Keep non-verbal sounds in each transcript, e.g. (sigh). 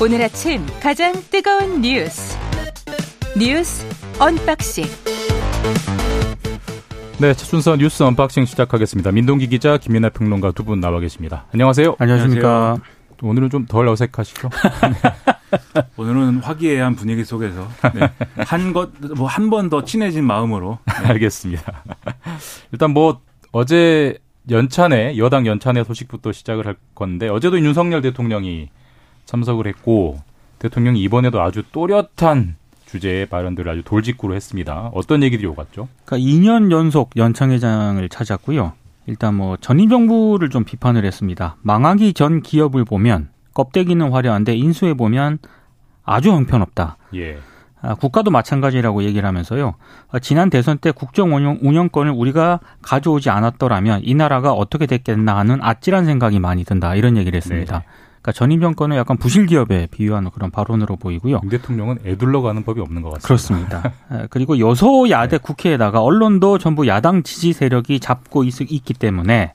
오늘 아침 가장 뜨거운 뉴스 뉴스 언박싱 네, 첫 순서 뉴스 언박싱 시작하겠습니다. 민동기 기자, 김민하 평론가 두 분 나와 계십니다. 안녕하세요. 안녕하십니까. 오늘은 좀 덜 어색하시죠? (laughs) 오늘은 화기애애한 분위기 속에서 네. 한것 뭐 한 번 더 친해진 마음으로 네. (laughs) 알겠습니다. 일단 뭐 어제 연찬회 여당 연찬회 소식부터 시작을 할 건데 어제도 윤석열 대통령이 참석을 했고 대통령이 이번에도 아주 또렷한 주제의 발언들을 아주 돌직구로 했습니다. 어떤 얘기들이 오갔죠? 그러니까 2년 연속 연창회장을 찾았고요. 일단 뭐 전임 정부를 좀 비판을 했습니다. 망하기 전 기업을 보면 껍데기는 화려한데 인수해 보면 아주 형편없다. 예. 아, 국가도 마찬가지라고 얘기를 하면서요. 아, 지난 대선 때 국정 운영, 운영권을 우리가 가져오지 않았더라면 이 나라가 어떻게 됐겠나 하는 아찔한 생각이 많이 든다. 이런 얘기를 했습니다. 네. 그러니까 전임 정권을 약간 부실 기업에 비유하는 그런 발언으로 보이고요. 윤 대통령은 애둘러 가는 법이 없는 것 같습니다. 그렇습니다. 아, 그리고 여소야대 네. 국회에다가 언론도 전부 야당 지지 세력이 잡고 있, 기 때문에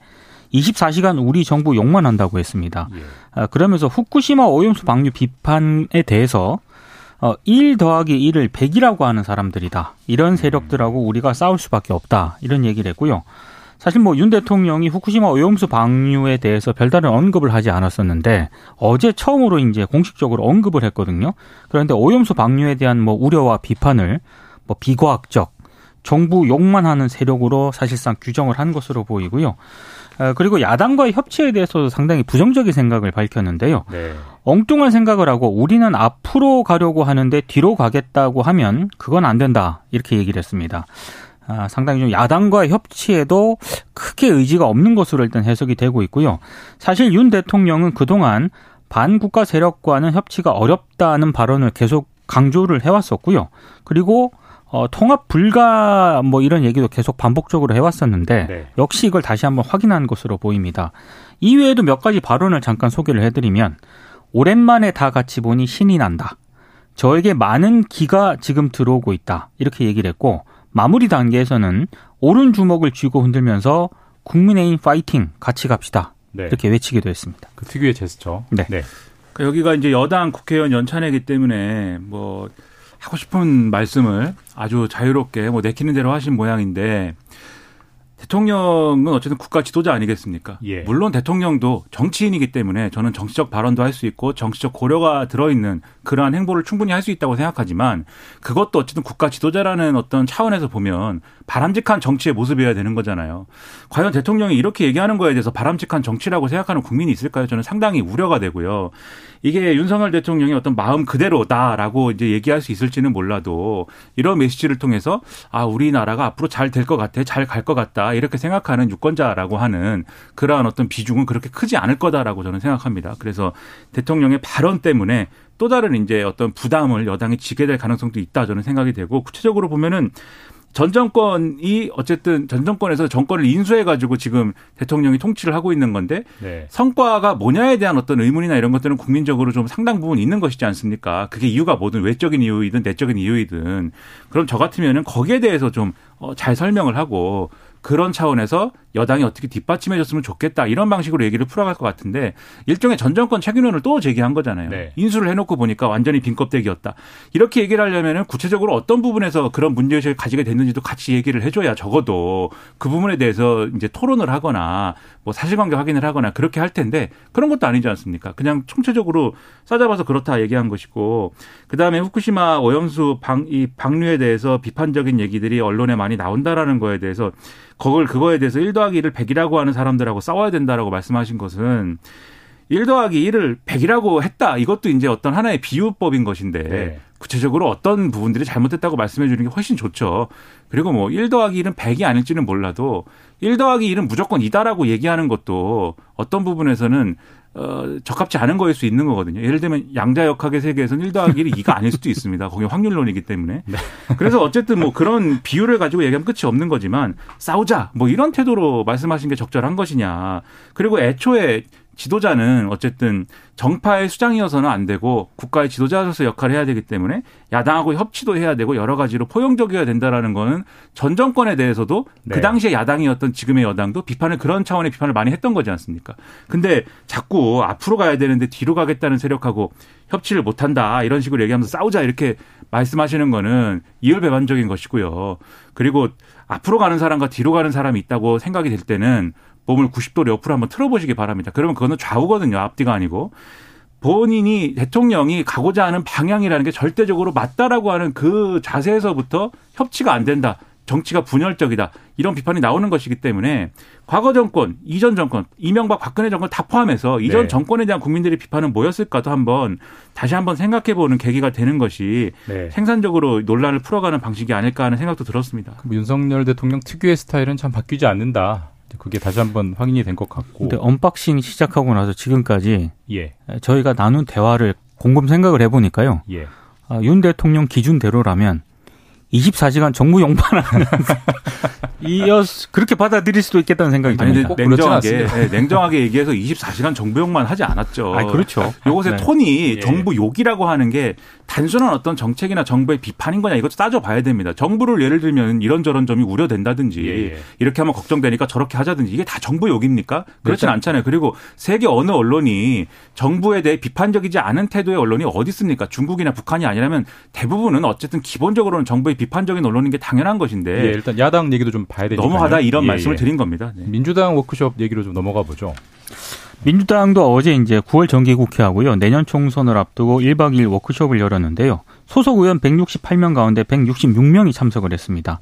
24시간 우리 정부 욕만 한다고 했습니다. 예. 그러면서 후쿠시마 오염수 방류 비판에 대해서 어, 1 더하기 1을 100이라고 하는 사람들이다. 이런 세력들하고 우리가 싸울 수밖에 없다. 이런 얘기를 했고요. 사실 뭐 윤 대통령이 후쿠시마 오염수 방류에 대해서 별다른 언급을 하지 않았었는데 어제 처음으로 이제 공식적으로 언급을 했거든요. 그런데 오염수 방류에 대한 뭐 우려와 비판을 뭐 비과학적 정부 욕만 하는 세력으로 사실상 규정을 한 것으로 보이고요. 어, 그리고 야당과의 협치에 대해서도 상당히 부정적인 생각을 밝혔는데요. 네. 엉뚱한 생각을 하고 우리는 앞으로 가려고 하는데 뒤로 가겠다고 하면 그건 안 된다. 이렇게 얘기를 했습니다. 아, 상당히 좀 야당과의 협치에도 크게 의지가 없는 것으로 일단 해석이 되고 있고요. 사실 윤 대통령은 그동안 반국가 세력과는 협치가 어렵다는 발언을 계속 강조를 해왔었고요. 그리고 어, 통합 불가 뭐 이런 얘기도 계속 반복적으로 해왔었는데 네. 역시 이걸 다시 한번 확인한 것으로 보입니다. 이외에도 몇 가지 발언을 잠깐 소개를 해드리면 오랜만에 다 같이 보니 신이 난다. 저에게 많은 기가 지금 들어오고 있다. 이렇게 얘기를 했고 마무리 단계에서는 오른 주먹을 쥐고 흔들면서 국민의힘 파이팅 같이 갑시다. 네. 이렇게 외치기도 했습니다. 그 특유의 제스처. 네. 네. 그러니까 여기가 이제 여당 국회의원 연찬회기 때문에 뭐 하고 싶은 말씀을 아주 자유롭게 뭐 내키는 대로 하신 모양인데 대통령은 어쨌든 국가 지도자 아니겠습니까? 예. 물론 대통령도 정치인이기 때문에 저는 정치적 발언도 할 수 있고 정치적 고려가 들어있는 그러한 행보를 충분히 할 수 있다고 생각하지만 그것도 어쨌든 국가 지도자라는 어떤 차원에서 보면 바람직한 정치의 모습이어야 되는 거잖아요. 과연 대통령이 이렇게 얘기하는 거에 대해서 바람직한 정치라고 생각하는 국민이 있을까요? 저는 상당히 우려가 되고요. 이게 윤석열 대통령의 어떤 마음 그대로다라고 이제 얘기할 수 있을지는 몰라도 이런 메시지를 통해서 아 우리나라가 앞으로 잘 될 것 같아, 잘 갈 것 같다 이렇게 생각하는 유권자라고 하는 그러한 어떤 비중은 그렇게 크지 않을 거다라고 저는 생각합니다. 그래서 대통령의 발언 때문에 또 다른 이제 어떤 부담을 여당이 지게 될 가능성도 있다 저는 생각이 되고 구체적으로 보면은 전 정권이 어쨌든 전 정권에서 정권을 인수해 가지고 지금 대통령이 통치를 하고 있는 건데 네. 성과가 뭐냐에 대한 어떤 의문이나 이런 것들은 국민적으로 좀 상당 부분 있는 것이지 않습니까? 그게 이유가 뭐든 외적인 이유이든 내적인 이유이든 그럼 저 같으면은 거기에 대해서 좀잘 어, 설명을 하고 그런 차원에서 여당이 어떻게 뒷받침해줬으면 좋겠다 이런 방식으로 얘기를 풀어갈 것 같은데 일종의 전 정권 책임론을 또 제기한 거잖아요. 네. 인수를 해놓고 보니까 완전히 빈 껍데기였다. 이렇게 얘기를 하려면은 구체적으로 어떤 부분에서 그런 문제의식을 가지게 됐는지도 같이 얘기를 해줘야 적어도 그 부분에 대해서 이제 토론을 하거나 뭐 사실관계 확인을 하거나 그렇게 할 텐데 그런 것도 아니지 않습니까? 그냥 총체적으로 싸잡아서 그렇다 얘기한 것이고 그 다음에 후쿠시마 오염수 방, 이 방류에 대해서 비판적인 얘기들이 언론에 많이 나온다라는 거에 대해서 그걸 그거에 대해서 1 더하기 1을 100이라고 하는 사람들하고 싸워야 된다라고 말씀하신 것은 1 더하기 1을 100이라고 했다. 이것도 이제 어떤 하나의 비유법인 것인데 네. 구체적으로 어떤 부분들이 잘못됐다고 말씀해 주는 게 훨씬 좋죠. 그리고 뭐 1 더하기 1은 100이 아닐지는 몰라도 1 더하기 1은 무조건 이다라고 얘기하는 것도 어떤 부분에서는 어, 적합지 않은 거일 수 있는 거거든요. 예를 들면 양자역학의 세계에서는 1 더하기 1이 2가 아닐 수도 있습니다. 거기 확률론이기 때문에. 네. 그래서 어쨌든 뭐 그런 비율을 가지고 얘기하면 끝이 없는 거지만 싸우자 뭐 이런 태도로 말씀하신 게 적절한 것이냐. 그리고 애초에 지도자는 어쨌든 정파의 수장이어서는 안 되고 국가의 지도자로서 역할을 해야 되기 때문에 야당하고 협치도 해야 되고 여러 가지로 포용적이어야 된다라는 거는 전 정권에 대해서도 네. 그 당시에 야당이었던 지금의 여당도 비판을 그런 차원의 비판을 많이 했던 거지 않습니까? 근데 자꾸 앞으로 가야 되는데 뒤로 가겠다는 세력하고 협치를 못 한다 이런 식으로 얘기하면서 싸우자 이렇게 말씀하시는 거는 이율배반적인 것이고요. 그리고 앞으로 가는 사람과 뒤로 가는 사람이 있다고 생각이 될 때는 몸을 90도로 옆으로 한번 틀어보시기 바랍니다. 그러면 그거는 좌우거든요. 앞뒤가 아니고. 본인이 대통령이 가고자 하는 방향이라는 게 절대적으로 맞다라고 하는 그 자세에서부터 협치가 안 된다. 정치가 분열적이다. 이런 비판이 나오는 것이기 때문에 과거 정권, 이전 정권, 이명박 박근혜 정권 다 포함해서 이전 네. 정권에 대한 국민들의 비판은 뭐였을까도 한번 다시 한번 생각해 보는 계기가 되는 것이 네. 생산적으로 논란을 풀어가는 방식이 아닐까 하는 생각도 들었습니다. 윤석열 대통령 특유의 스타일은 참 바뀌지 않는다. 그게 다시 한번 확인이 된 것 같고. 근데 언박싱 시작하고 나서 지금까지 예. 저희가 나눈 대화를 곰곰 생각을 해보니까요. 예. 아, 윤 대통령 기준대로라면 24시간 정부 욕만 하는 (laughs) 이어 그렇게 받아들일 수도 있겠다는 생각이 듭니다. 아니, 냉정하게 네, 냉정하게 얘기해서 24시간 정부욕만 하지 않았죠. 아, 그렇죠. 요것의 네. 톤이 예. 정부 욕이라고 하는 게 단순한 어떤 정책이나 정부의 비판인 거냐 이것도 따져봐야 됩니다. 정부를 예를 들면 이런저런 점이 우려된다든지 예. 이렇게 하면 걱정되니까 저렇게 하자든지 이게 다 정부 욕입니까? 그렇진 네. 않잖아요. 그리고 세계 어느 언론이 정부에 대해 비판적이지 않은 태도의 언론이 어디 있습니까? 중국이나 북한이 아니라면 대부분은 어쨌든 기본적으로는 정부의 비판적인 언론인 게 당연한 것인데 예, 일단 야당 얘기도 좀 봐야 되니까 너무하다 이런 예, 말씀을 예. 드린 겁니다. 네. 민주당 워크숍 얘기로 좀 넘어가 보죠. 민주당도 어제 이제 9월 정기국회하고요. 내년 총선을 앞두고 1박 2일 워크숍을 열었는데요. 소속 의원 168명 가운데 166명이 참석을 했습니다.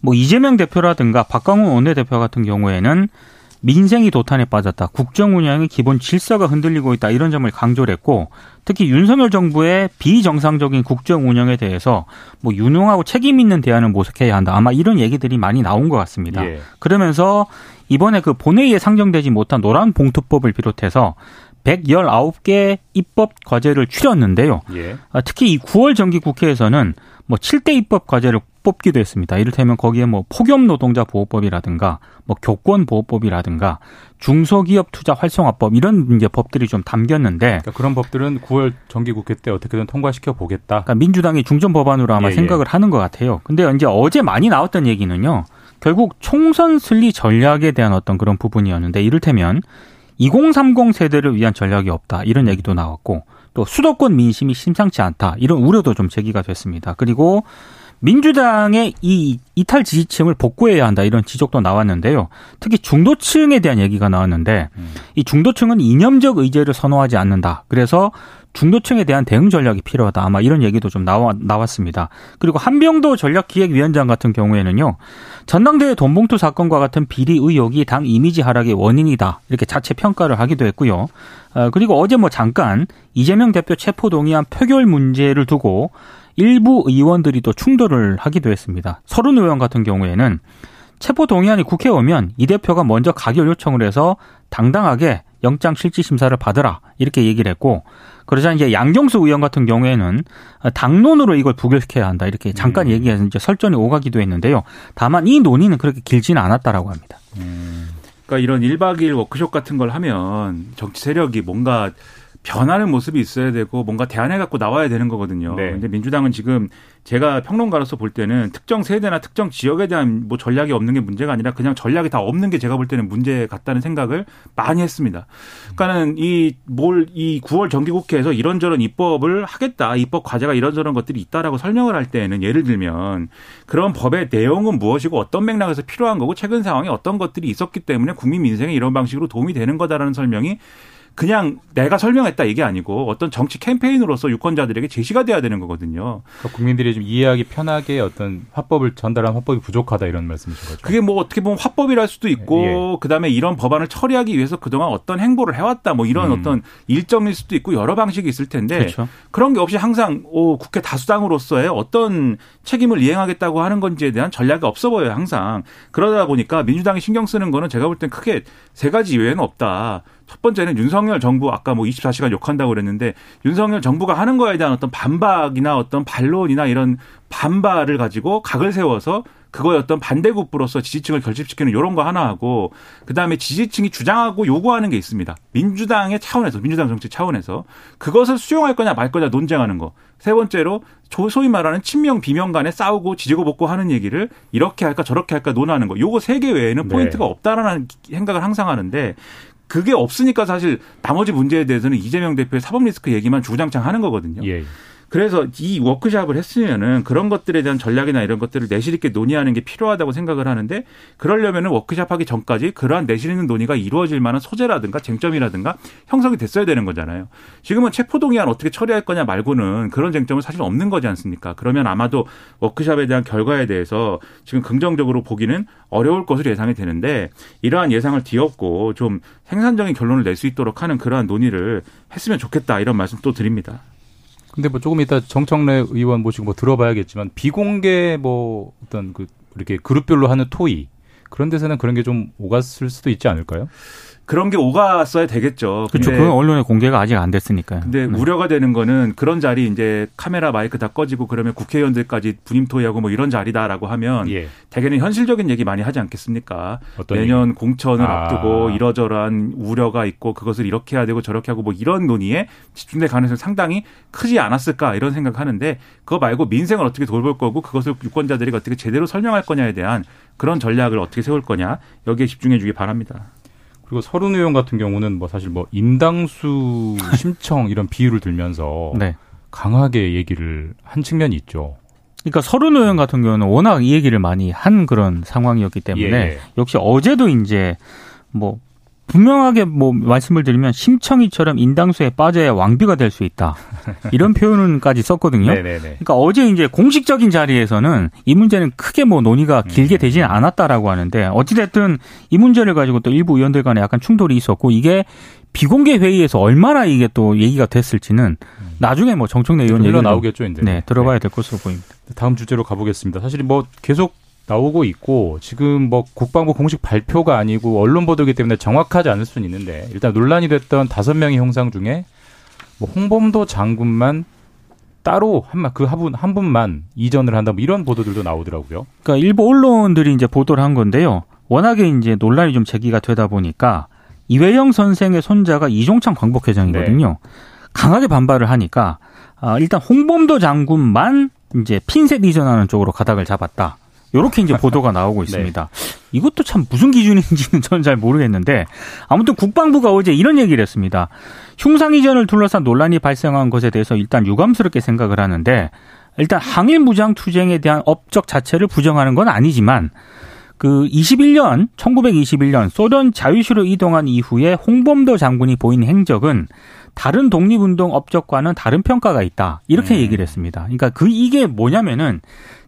뭐 이재명 대표라든가 박광훈 원내대표 같은 경우에는 민생이 도탄에 빠졌다. 국정 운영의 기본 질서가 흔들리고 있다. 이런 점을 강조를 했고 특히 윤석열 정부의 비정상적인 국정 운영에 대해서 뭐 유능하고 책임 있는 대안을 모색해야 한다. 아마 이런 얘기들이 많이 나온 것 같습니다. 예. 그러면서 이번에 그 본회의에 상정되지 못한 노란 봉투법을 비롯해서 119개 입법 과제를 추렸는데요. 예. 아, 특히 이 9월 정기 국회에서는 뭐 7대 입법 과제를 뽑기도 했습니다. 이를테면 거기에 뭐 폭염 노동자 보호법이라든가 뭐 교권 보호법이라든가 중소기업 투자 활성화법 이런 이제 법들이 좀 담겼는데 그러니까 그런 법들은 9월 정기국회 때 어떻게든 통과시켜 보겠다. 그러니까 민주당이 중점 법안으로 아마 예, 예. 생각을 예. 하는 것 같아요. 근데 이제 어제 많이 나왔던 얘기는요. 결국 총선 슬리 전략에 대한 어떤 그런 부분이었는데 이를테면 2030 세대를 위한 전략이 없다 이런 얘기도 나왔고 또 수도권 민심이 심상치 않다 이런 우려도 좀 제기가 됐습니다. 그리고 민주당의 이 이탈 지지층을 복구해야 한다 이런 지적도 나왔는데요. 특히 중도층에 대한 얘기가 나왔는데 음. 이 중도층은 이념적 의제를 선호하지 않는다. 그래서 중도층에 대한 대응 전략이 필요하다. 아마 이런 얘기도 좀 나와, 나왔습니다. 그리고 한병도 전략기획위원장 같은 경우에는요. 전당대회 돈봉투 사건과 같은 비리 의혹이 당 이미지 하락의 원인이다. 이렇게 자체 평가를 하기도 했고요. 어, 그리고 어제 뭐 잠깐 이재명 대표 체포 동의안 표결 문제를 두고 일부 의원들이 또 충돌을 하기도 했습니다. 서른 의원 같은 경우에는 체포 동의안이 국회에 오면 이 대표가 먼저 가결 요청을 해서 당당하게 영장 실질 심사를 받으라 이렇게 얘기를 했고 그러자 이제 양경수 의원 같은 경우에는 당론으로 이걸 부결시켜야 한다 이렇게 잠깐 음. 얘기해서 이제 설전이 오가기도 했는데요. 다만 이 논의는 그렇게 길지는 않았다라고 합니다. 음. 그러니까 이런 1박 2일 워크숍 같은 걸 하면 정치 세력이 뭔가 변하는 모습이 있어야 되고 뭔가 대안해 갖고 나와야 되는 거거든요. 네. 근데 민주당은 지금 제가 평론가로서 볼 때는 특정 세대나 특정 지역에 대한 뭐 전략이 없는 게 문제가 아니라 그냥 전략이 다 없는 게 제가 볼 때는 문제 같다는 생각을 많이 했습니다. 그러니까는 이뭘이 9월 정기국회에서 이런저런 입법을 하겠다. 입법 과제가 이런저런 것들이 있다라고 설명을 할 때는 예를 들면 그런 법의 내용은 무엇이고 어떤 맥락에서 필요한 거고 최근 상황에 어떤 것들이 있었기 때문에 국민 민생에 이런 방식으로 도움이 되는 거다라는 설명이 그냥 내가 설명했다 이게 아니고 어떤 정치 캠페인으로서 유권자들에게 제시가 돼야 되는 거거든요. 그러니까 국민들이 좀 이해하기 편하게 어떤 화법을 전달한 화법이 부족하다 이런 말씀이신 거죠. 그게 뭐 어떻게 보면 화법이랄 수도 있고 예. 그다음에 이런 법안을 처리하기 위해서 그동안 어떤 행보를 해왔다 뭐 이런 음. 어떤 일정일 수도 있고 여러 방식이 있을 텐데 그렇죠. 그런 게 없이 항상 오, 국회 다수당으로서의 어떤 책임을 이행하겠다고 하는 건지에 대한 전략이 없어 보여요 항상 그러다 보니까 민주당이 신경 쓰는 거는 제가 볼 땐 크게 세 가지 이외에는 없다. 첫 번째는 윤석열 정부 아까 뭐 24시간 욕한다고 그랬는데 윤석열 정부가 하는 거에 대한 어떤 반박이나 어떤 반론이나 이런 반발을 가지고 각을 세워서 그거에 어떤 반대급부로서 지지층을 결집시키는 이런 거 하나 하고 그다음에 지지층이 주장하고 요구하는 게 있습니다. 민주당의 차원에서 민주당 정치 차원에서 그것을 수용할 거냐 말 거냐 논쟁하는 거. 세 번째로 소위 말하는 친명 비명 간에 싸우고 지지고 볶고 하는 얘기를 이렇게 할까 저렇게 할까 논하는 거. 요거 세 개 외에는 네. 포인트가 네. 없다라는 생각을 항상 하는데 그게 없으니까 사실 나머지 문제에 대해서는 이재명 대표의 사법 리스크 얘기만 주구장창 하는 거거든요. 예. 그래서 이 워크샵을 했으면은 그런 것들에 대한 전략이나 이런 것들을 내실 있게 논의하는 게 필요하다고 생각을 하는데 그러려면은 워크샵 하기 전까지 그러한 내실 있는 논의가 이루어질 만한 소재라든가 쟁점이라든가 형성이 됐어야 되는 거잖아요. 지금은 체포동의안 어떻게 처리할 거냐 말고는 그런 쟁점은 사실 없는 거지 않습니까? 그러면 아마도 워크샵에 대한 결과에 대해서 지금 긍정적으로 보기는 어려울 것으로 예상이 되는데 이러한 예상을 뒤엎고 좀 생산적인 결론을 낼 수 있도록 하는 그러한 논의를 했으면 좋겠다 이런 말씀 또 드립니다. 근데 뭐 조금 이따 정청래 의원 모시고 뭐 들어봐야겠지만 비공개 뭐 어떤 그 이렇게 그룹별로 하는 토의 그런 데서는 그런 게 좀 오갔을 수도 있지 않을까요? 그런 게 오갔어야 되겠죠. 그렇죠. 그건 언론에 공개가 아직 안 됐으니까요. 근데 네. 우려가 되는 거는 그런 자리 이제 카메라 마이크 다 꺼지고 그러면 국회의원들까지 분임 토의하고 뭐 이런 자리다라고 하면 예. 대개는 현실적인 얘기 많이 하지 않겠습니까? 내년 얘기? 공천을 아. 앞두고 이러저러한 우려가 있고 그것을 이렇게 해야 되고 저렇게 하고 뭐 이런 논의에 집중될 가능성이 상당히 크지 않았을까 이런 생각하는데 그거 말고 민생을 어떻게 돌볼 거고 그것을 유권자들이 어떻게 제대로 설명할 거냐에 대한 그런 전략을 어떻게 세울 거냐 여기에 집중해 주기 바랍니다. 그리고 서른 의원 같은 경우는 뭐 사실 뭐 임당수 (laughs) 심청 이런 비유를 들면서 네. 강하게 얘기를 한 측면이 있죠. 그러니까 서른 의원 같은 경우는 워낙 이 얘기를 많이 한 그런 상황이었기 때문에 예. 역시 어제도 이제 뭐 분명하게 뭐 말씀을 드리면 심청이처럼 인당수에 빠져야 왕비가 될 수 있다. 이런 (laughs) 표현까지 썼거든요. 네네네. 그러니까 어제 이제 공식적인 자리에서는 이 문제는 크게 뭐 논의가 길게 되지는 않았다라고 하는데 어찌됐든 이 문제를 가지고 또 일부 의원들 간에 약간 충돌이 있었고 이게 비공개 회의에서 얼마나 이게 또 얘기가 됐을지는 나중에 뭐 정청래 의원 얘기가 나오겠죠, 이제. 네, 들어봐야 될 것으로 보입니다. 다음 주제로 가보겠습니다. 사실 뭐 계속 나오고 있고 지금 뭐 국방부 공식 발표가 아니고 언론 보도기 때문에 정확하지 않을 수는 있는데 일단 논란이 됐던 다섯 명의 형상 중에 뭐 홍범도 장군만 따로 한그 한, 한 분만 이전을 한다 뭐 이런 보도들도 나오더라고요. 그러니까 일부 언론들이 이제 보도를 한 건데요. 워낙에 이제 논란이 좀 제기가 되다 보니까 이회영 선생의 손자가 이종창 광복회장이거든요. 네. 강하게 반발을 하니까 아, 일단 홍범도 장군만 이제 핀셋 이전하는 쪽으로 가닥을 잡았다. 이렇게 이제 보도가 나오고 (laughs) 네. 있습니다. 네. 이것도 참 무슨 기준인지는 저는 잘 모르겠는데 아무튼 국방부가 어제 이런 얘기를 했습니다. 흉상 이전을 둘러싼 논란이 발생한 것에 대해서 일단 유감스럽게 생각을 하는데 일단 항일 무장 투쟁에 대한 업적 자체를 부정하는 건 아니지만 그 21년 1921년 소련 자유시로 이동한 이후에 홍범도 장군이 보인 행적은 다른 독립운동 업적과는 다른 평가가 있다. 이렇게 음. 얘기를 했습니다. 그러니까 그 이게 뭐냐면은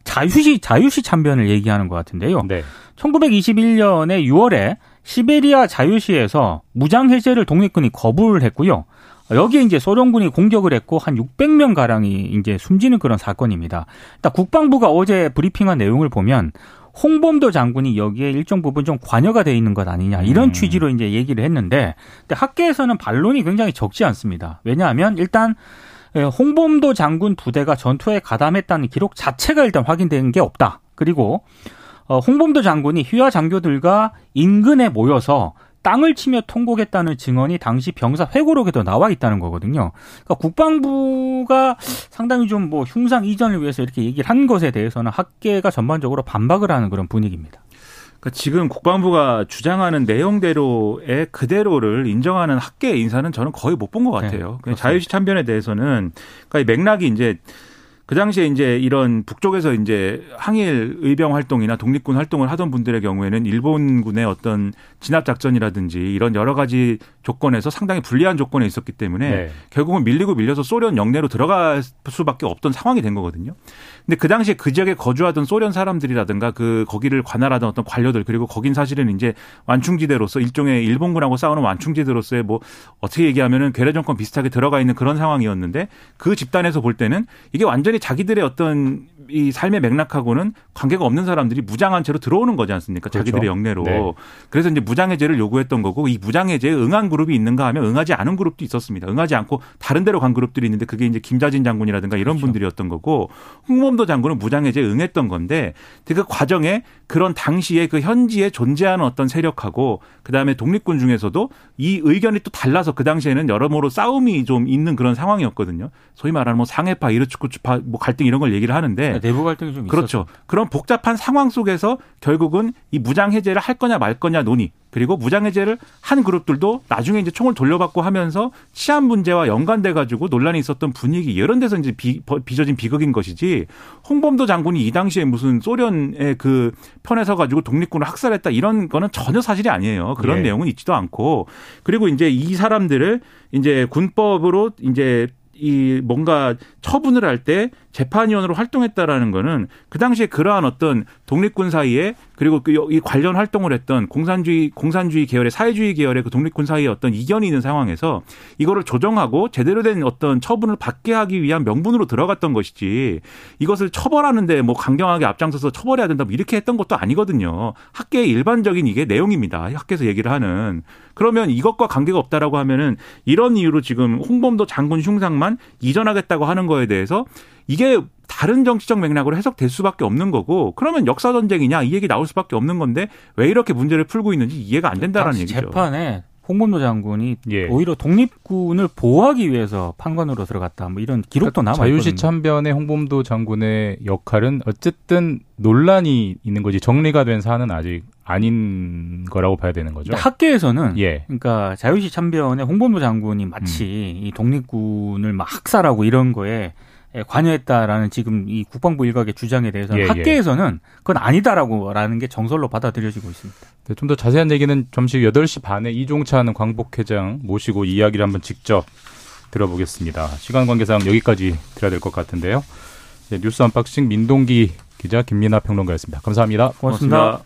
자유시 자유시 참변을 얘기하는 것 같은데요. 네. 1921년에 6월에 시베리아 자유시에서 무장 해제를 독립군이 거부를 했고요. 여기에 이제 소련군이 공격을 했고 한 600명 가량이 이제 숨지는 그런 사건입니다. 일단 국방부가 어제 브리핑한 내용을 보면 홍범도 장군이 여기에 일정 부분 좀 관여가 돼 있는 것 아니냐 이런 음. 취지로 이제 얘기를 했는데 학계에서는 반론이 굉장히 적지 않습니다. 왜냐하면 일단 예, 홍범도 장군 부대가 전투에 가담했다는 기록 자체가 일단 확인된 게 없다. 그리고 어, 홍범도 장군이 휘하 장교들과 인근에 모여서 땅을 치며 통곡했다는 증언이 당시 병사 회고록에도 나와 있다는 거거든요. 그러니까 국방부가 상당히 좀 뭐 흉상 이전을 위해서 이렇게 얘기를 한 것에 대해서는 학계가 전반적으로 반박을 하는 그런 분위기입니다. 그러니까 지금 국방부가 주장하는 내용대로의 그대로를 인정하는 학계 인사는 저는 거의 못 본 것 같아요. 네, 자유시 참변에 대해서는 그러니까 이 맥락이 이제 그 당시에 이제 이런 북쪽에서 이제 항일 의병 활동이나 독립군 활동을 하던 분들의 경우에는 일본군의 어떤 진압 작전이라든지 이런 여러 가지 조건에서 상당히 불리한 조건에 있었기 때문에 네. 결국은 밀리고 밀려서 소련 영내로 들어갈 수밖에 없던 상황이 된 거거든요. 근데 그 당시에 그 지역에 거주하던 소련 사람들이라든가 그 거기를 관할하던 어떤 관료들 그리고 거긴 사실은 이제 완충지대로서 일종의 일본군하고 싸우는 완충지대로서의 뭐 어떻게 얘기하면은 괴뢰 정권 비슷하게 들어가 있는 그런 상황이었는데 그 집단에서 볼 때는 이게 완전히 자기들의 어떤 이 삶의 맥락하고는 관계가 없는 사람들이 무장한 채로 들어오는 거지 않습니까? 그렇죠. 자기들의 영내로. 네. 그래서 이제 무장해제를 요구했던 거고 이 무장해제에 응한 그룹이 있는가 하면 응하지 않은 그룹도 있었습니다. 응하지 않고 다른 데로 간 그룹들이 있는데 그게 이제 김자진 장군이라든가 이런 그렇죠. 분들이었던 거고 홍범도 장군은 무장해제 응했던 건데 그 과정에 그런 당시에 그 현지에 존재하는 어떤 세력하고 그다음에 독립군 중에서도 이 의견이 또 달라서 그 당시에는 여러모로 싸움이 좀 있는 그런 상황이었거든요. 소위 말하는 뭐 상해파, 이르축구파 뭐 갈등 이런 걸 얘기를 하는데 네, 내부 갈등이 좀 그렇죠. 있었죠. 그런 복잡한 상황 속에서 결국은 이 무장 해제를 할 거냐 말 거냐 논의 그리고 무장해제를 한 그룹들도 나중에 이제 총을 돌려받고 하면서 치안 문제와 연관돼 가지고 논란이 있었던 분위기 이런 데서 이제 비, 빚어진 비극인 것이지 홍범도 장군이 이 당시에 무슨 소련의 그 편에 서 가지고 독립군을 학살했다 이런 거는 전혀 사실이 아니에요. 그런 예. 내용은 있지도 않고 그리고 이제 이 사람들을 이제 군법으로 이제 이 뭔가 처분을 할 때 재판위원으로 활동했다라는 거는 그 당시에 그러한 어떤 독립군 사이에 그리고 그이 관련 활동을 했던 공산주의 공산주의 계열의 사회주의 계열의 그 독립군 사이에 어떤 이견이 있는 상황에서 이거를 조정하고 제대로 된 어떤 처분을 받게 하기 위한 명분으로 들어갔던 것이지 이것을 처벌하는데 뭐 강경하게 앞장서서 처벌해야 된다 뭐 이렇게 했던 것도 아니거든요. 학계의 일반적인 이게 내용입니다. 학계에서 얘기를 하는 그러면 이것과 관계가 없다라고 하면은 이런 이유로 지금 홍범도 장군 흉상만 이전하겠다고 하는 거에 대해서 이게 다른 정치적 맥락으로 해석될 수밖에 없는 거고 그러면 역사 전쟁이냐 이 얘기 나올 수밖에 없는 건데 왜 이렇게 문제를 풀고 있는지 이해가 안 된다라는 얘기죠. 재판에 홍범도 장군이 예. 오히려 독립군을 보호하기 위해서 판관으로 들어갔다. 뭐 이런 기록도 그러니까 남아 있거든요. 자유시 참변의 홍범도 장군의 역할은 어쨌든 논란이 있는 거지 정리가 된 사안은 아직 아닌 거라고 봐야 되는 거죠. 학계에서는 예. 그러니까 자유시 참변의 홍범도 장군이 마치 음. 이 독립군을 막 학살하고 이런 거에 예, 관여했다라는 지금 이 국방부 일각의 주장에 대해서는 예, 예. 학계에서는 그건 아니다라고 라는 게 정설로 받아들여지고 있습니다. 네, 좀 더 자세한 얘기는 점심 8시 반에 이종찬 광복회장 모시고 이야기를 한번 직접 들어보겠습니다. 시간 관계상 여기까지 들어야 될 것 같은데요. 네, 뉴스 언박싱 민동기 기자 김민하 평론가였습니다. 감사합니다 고맙습니다. 고맙습니다.